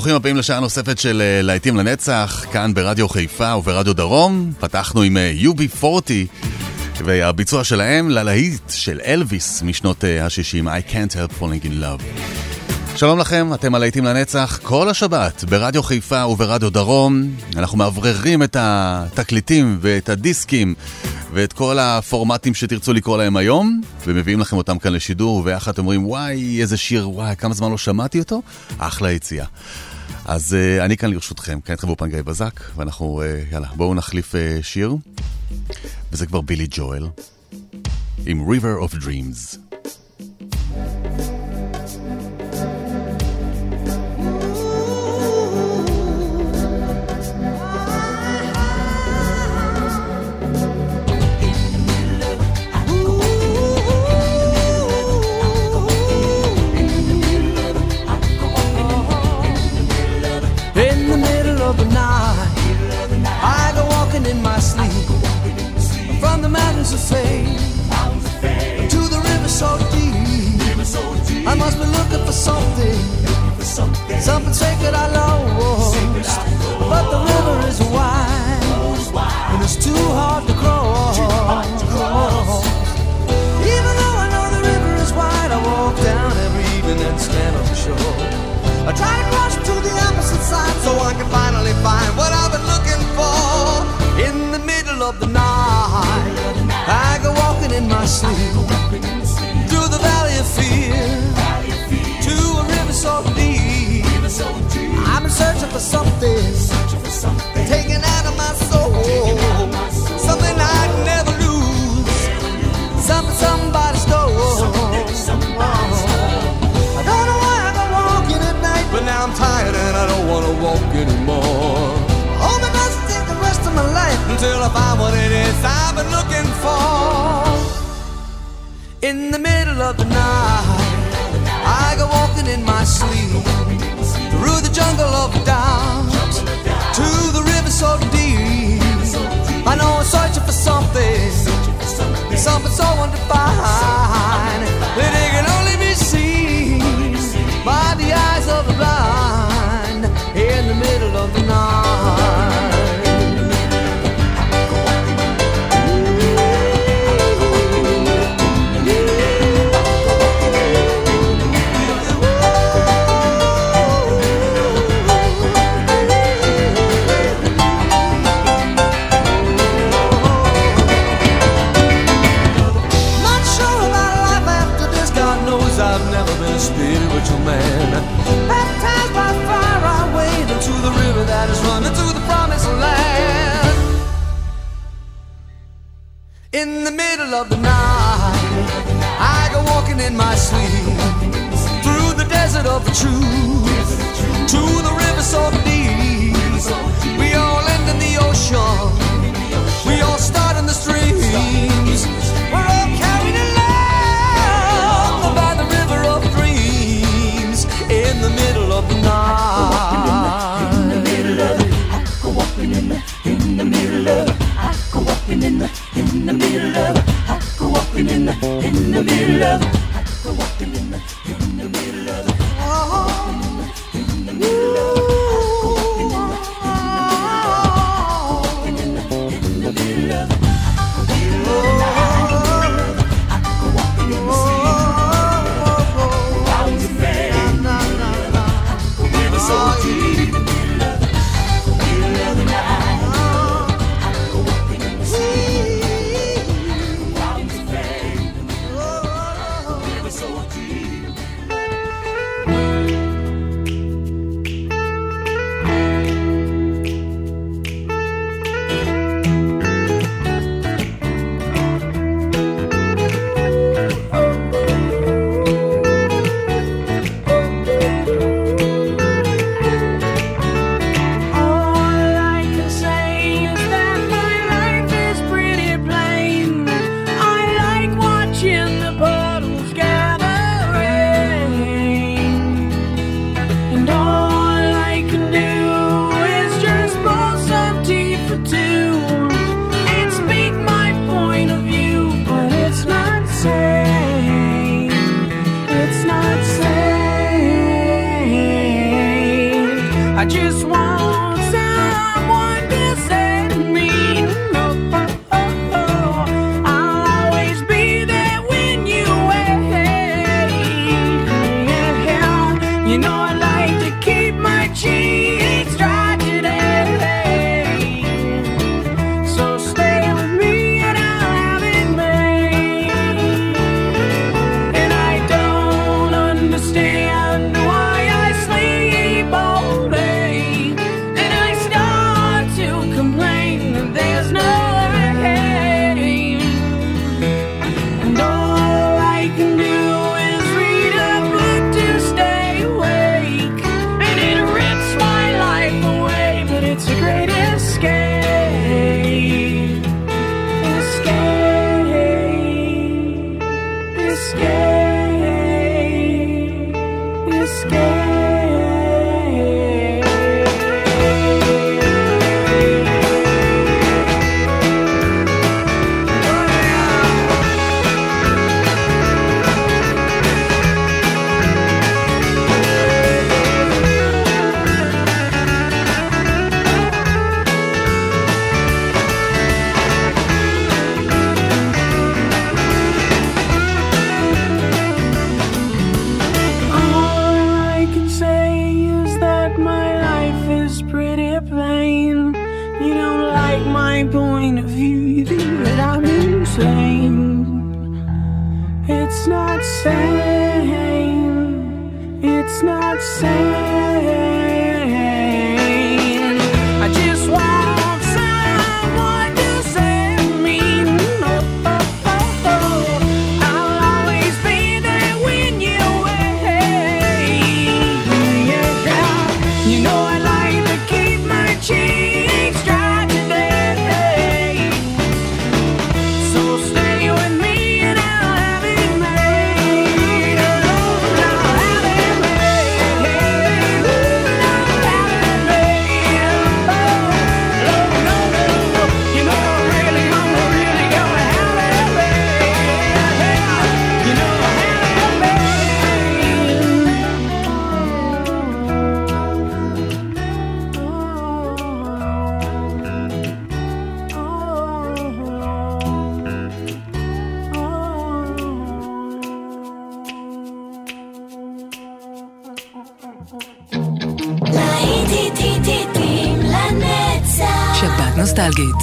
ברוכים הבאים לשעה נוספת של אה, להיטים לנצח, כאן ברדיו חיפה וברדיו דרום. פתחנו עם אה, UB40 והביצוע שלהם ללהיט של אלוויס משנות ה-60, I can't help falling in love. שלום לכם, אתם הלהיטים לנצח כל השבת ברדיו חיפה וברדיו דרום. אנחנו מאווררים את התקליטים ואת הדיסקים ואת כל הפורמטים שתרצו לקרוא להם היום, ומביאים לכם אותם כאן לשידור, ויחד אומרים, וואי, איזה שיר, וואי, כמה זמן לא שמעתי אותו? אחלה יציאה. אז uh, אני כאן לרשותכם, כאן איתכם באופן גיא בזק, ואנחנו, uh, יאללה, בואו נחליף uh, שיר, וזה כבר בילי ג'ואל, עם River of Dreams. Cause we're looking for something, something, something sacred I lost. Sacred I lost. But the river is wide, wide. and it's too hard to cross. Hard to cross. Even though I know the river is wide, I walk down every evening and stand on the shore. I try to cross to the opposite side so I can finally find what I've been looking for. In the middle of the night, I go walking in my sleep. for something, searching taken out of my soul, something I'd never lose, something somebody stole. I don't know why I go walking at night, but now I'm tired and I don't wanna walk anymore. All my best is the rest of my life until I find what it is I've been looking for. In the middle of the night, I go walking in my sleep jungle of doubt, to the river so deep. I know I'm searching for something, something so undefined.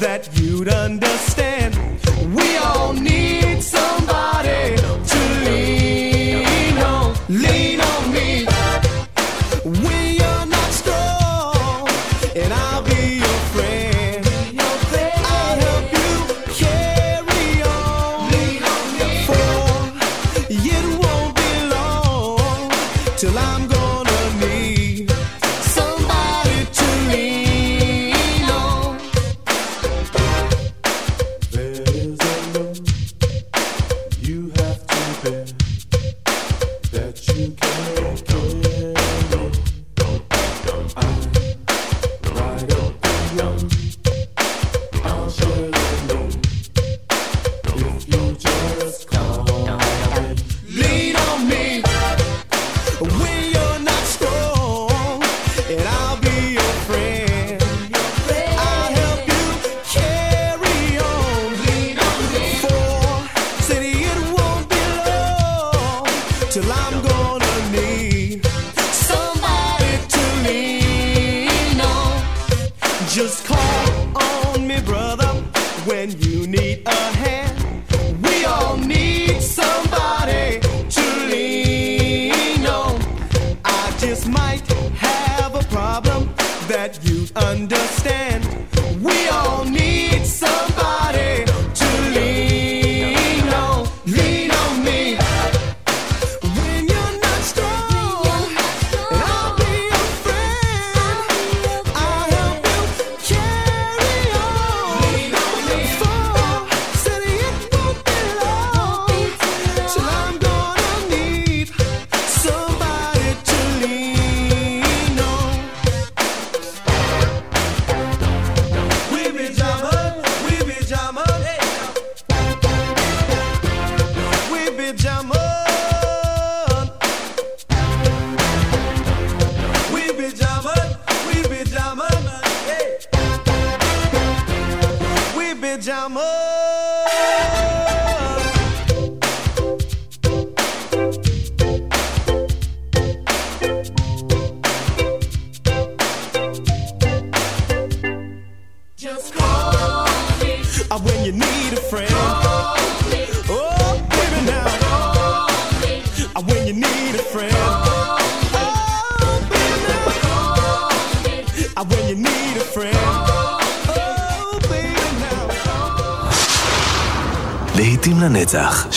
that you'd understand.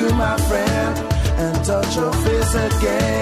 you, my friend, and touch your face again.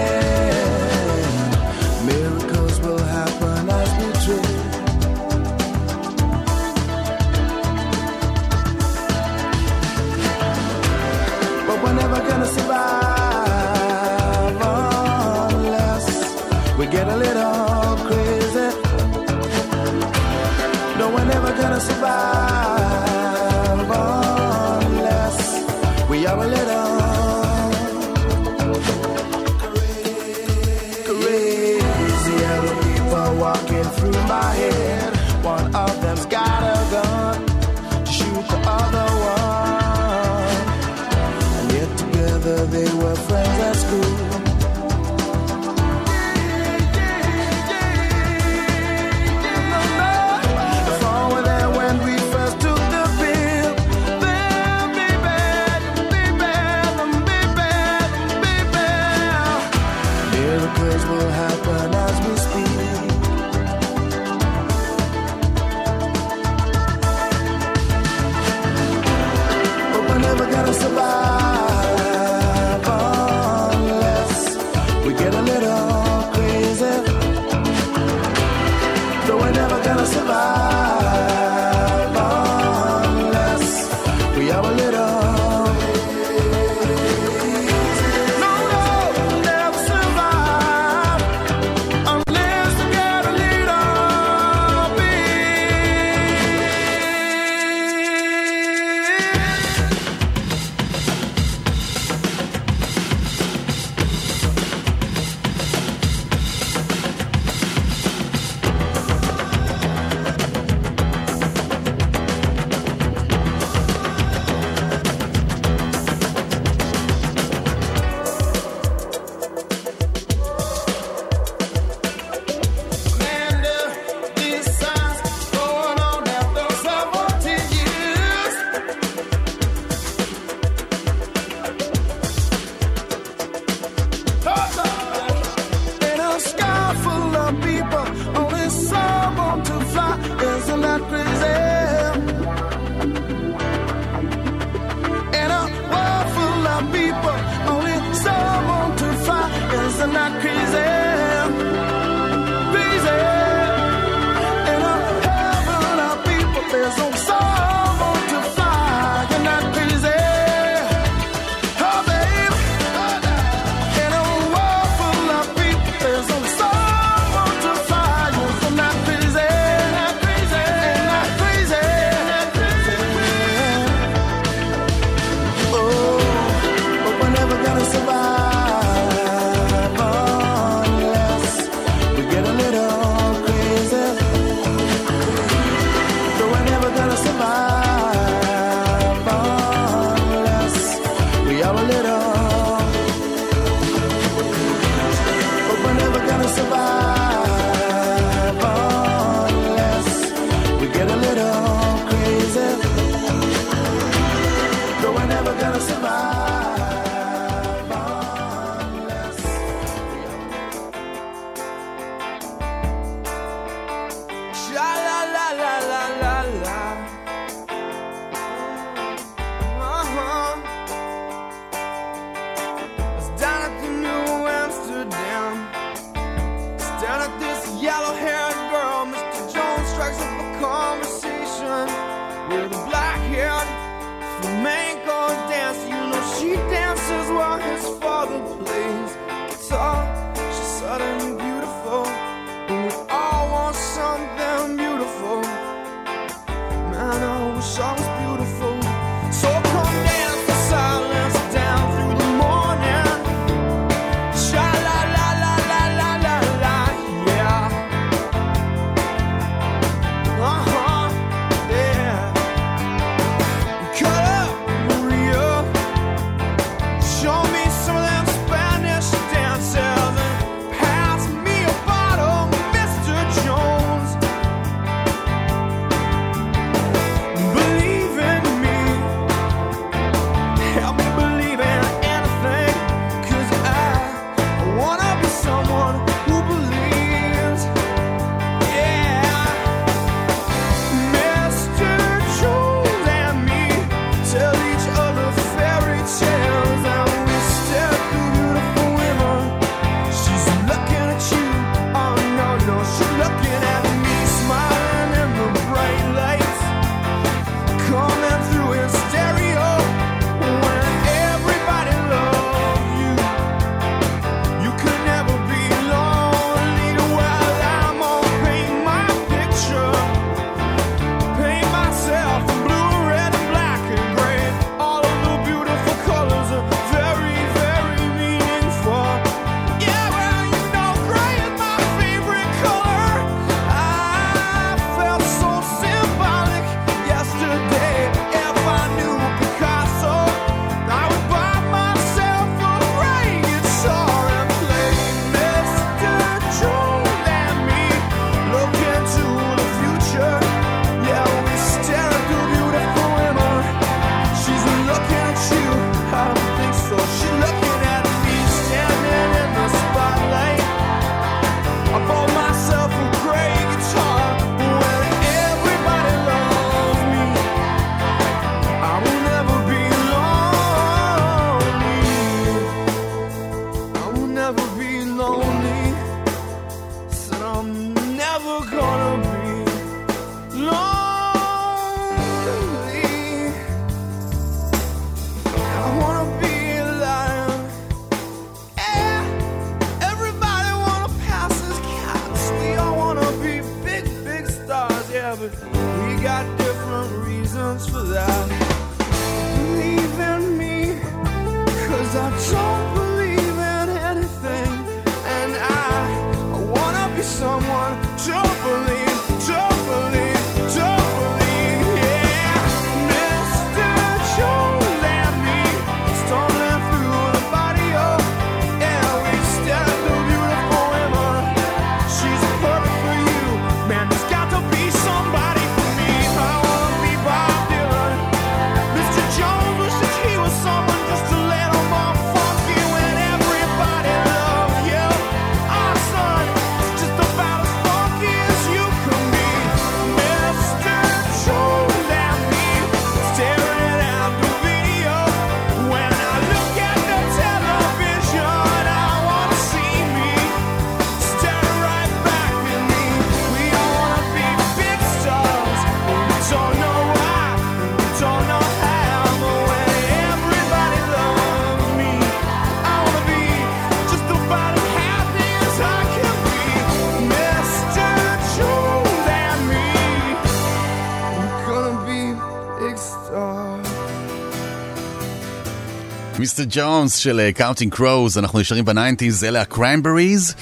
ג'ונס של אה, קאונטינג קרוז, אנחנו נשארים ב nineties, אלה הקרנבריז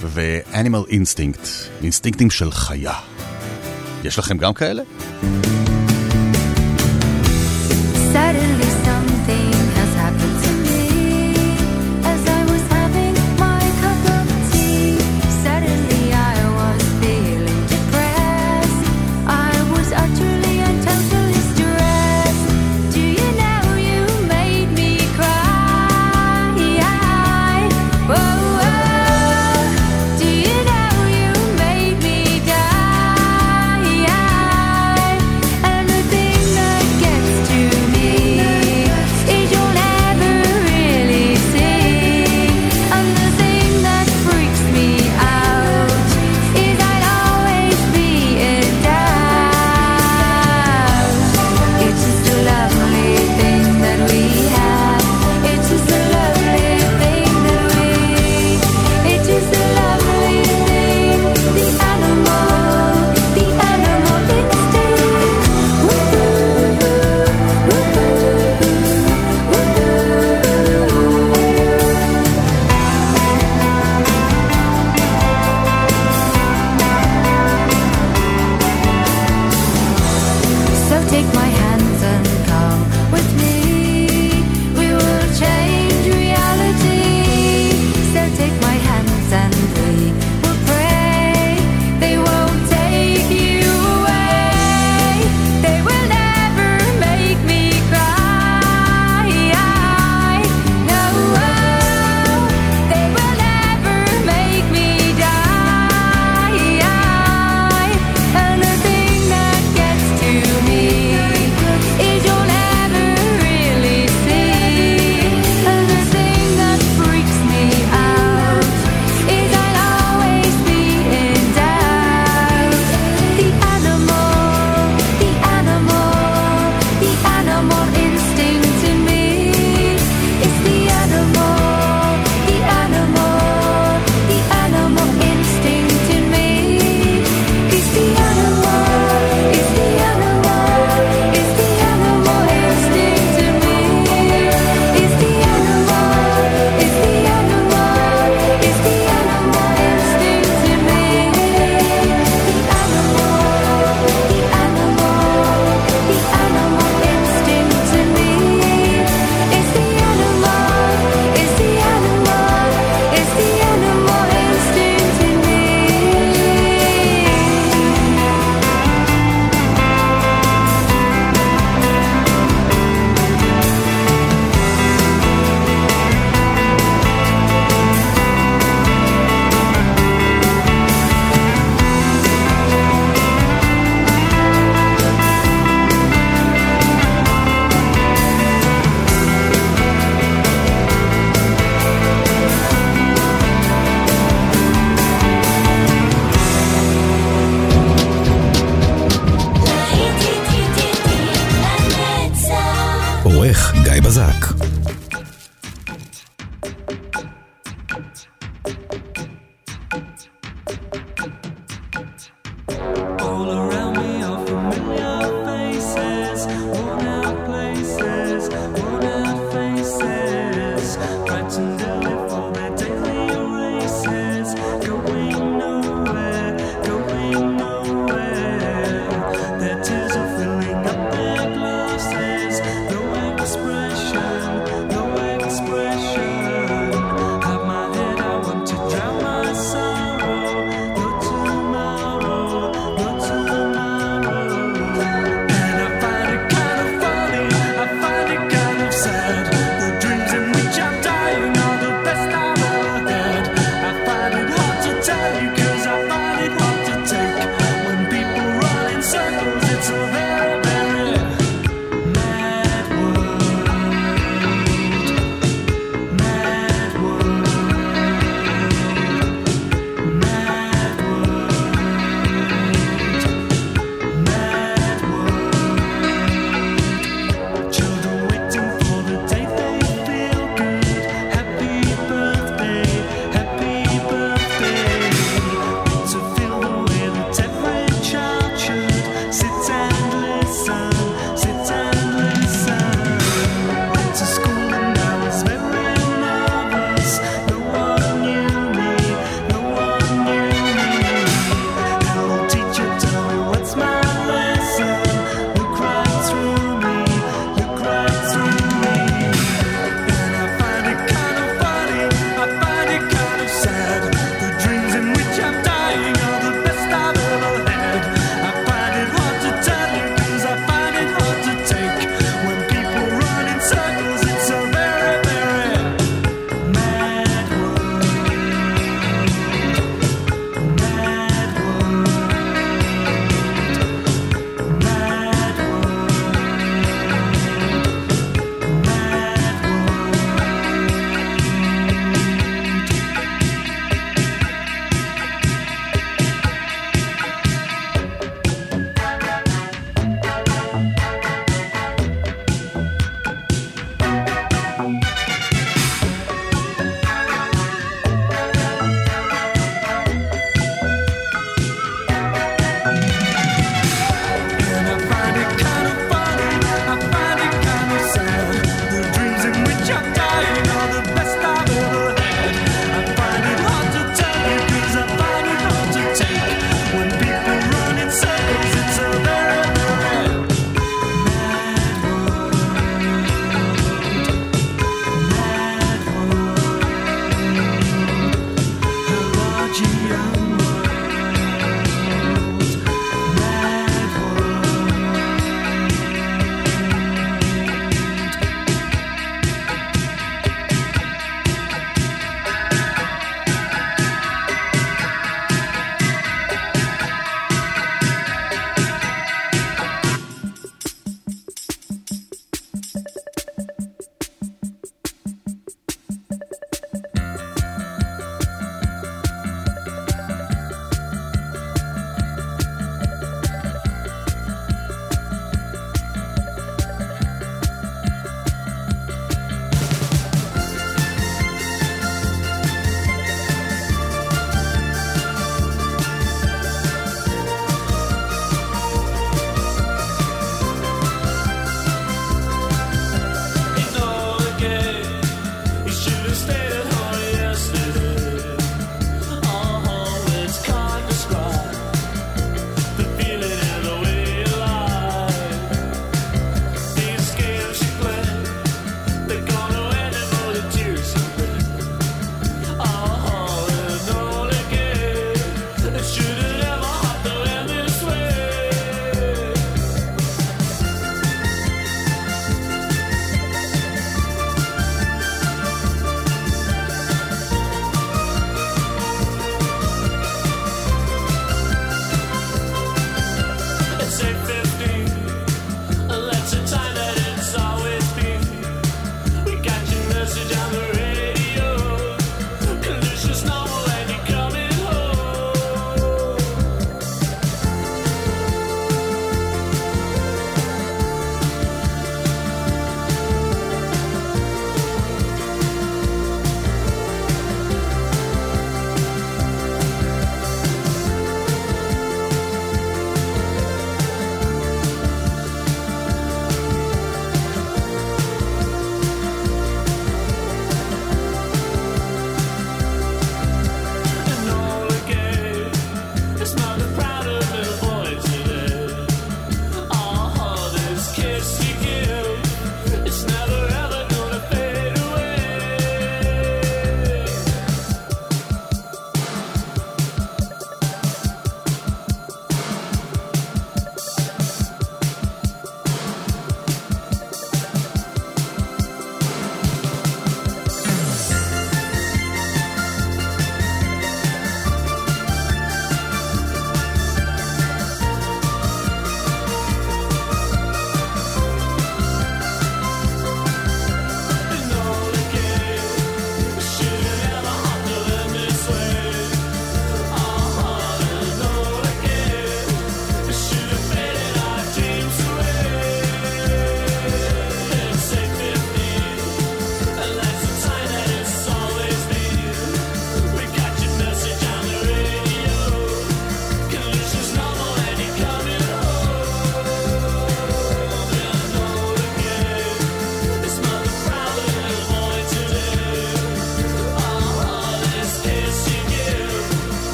ו Animal Instinct, אינסטינקטים של חיה. יש לכם גם כאלה?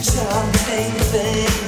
Something, something.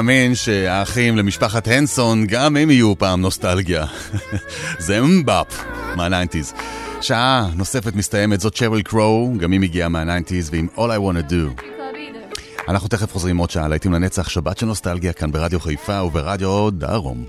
להאמין שהאחים למשפחת הנסון, גם הם יהיו פעם נוסטלגיה. זה MMMBop, מה nineties. שעה נוספת מסתיימת, זאת שריל קרו, גם היא מגיעה מה nineties, ועם All I Wanna Do. אנחנו תכף חוזרים עוד שעה, להיטים לנצח, שבת של נוסטלגיה, כאן ברדיו חיפה וברדיו דרום.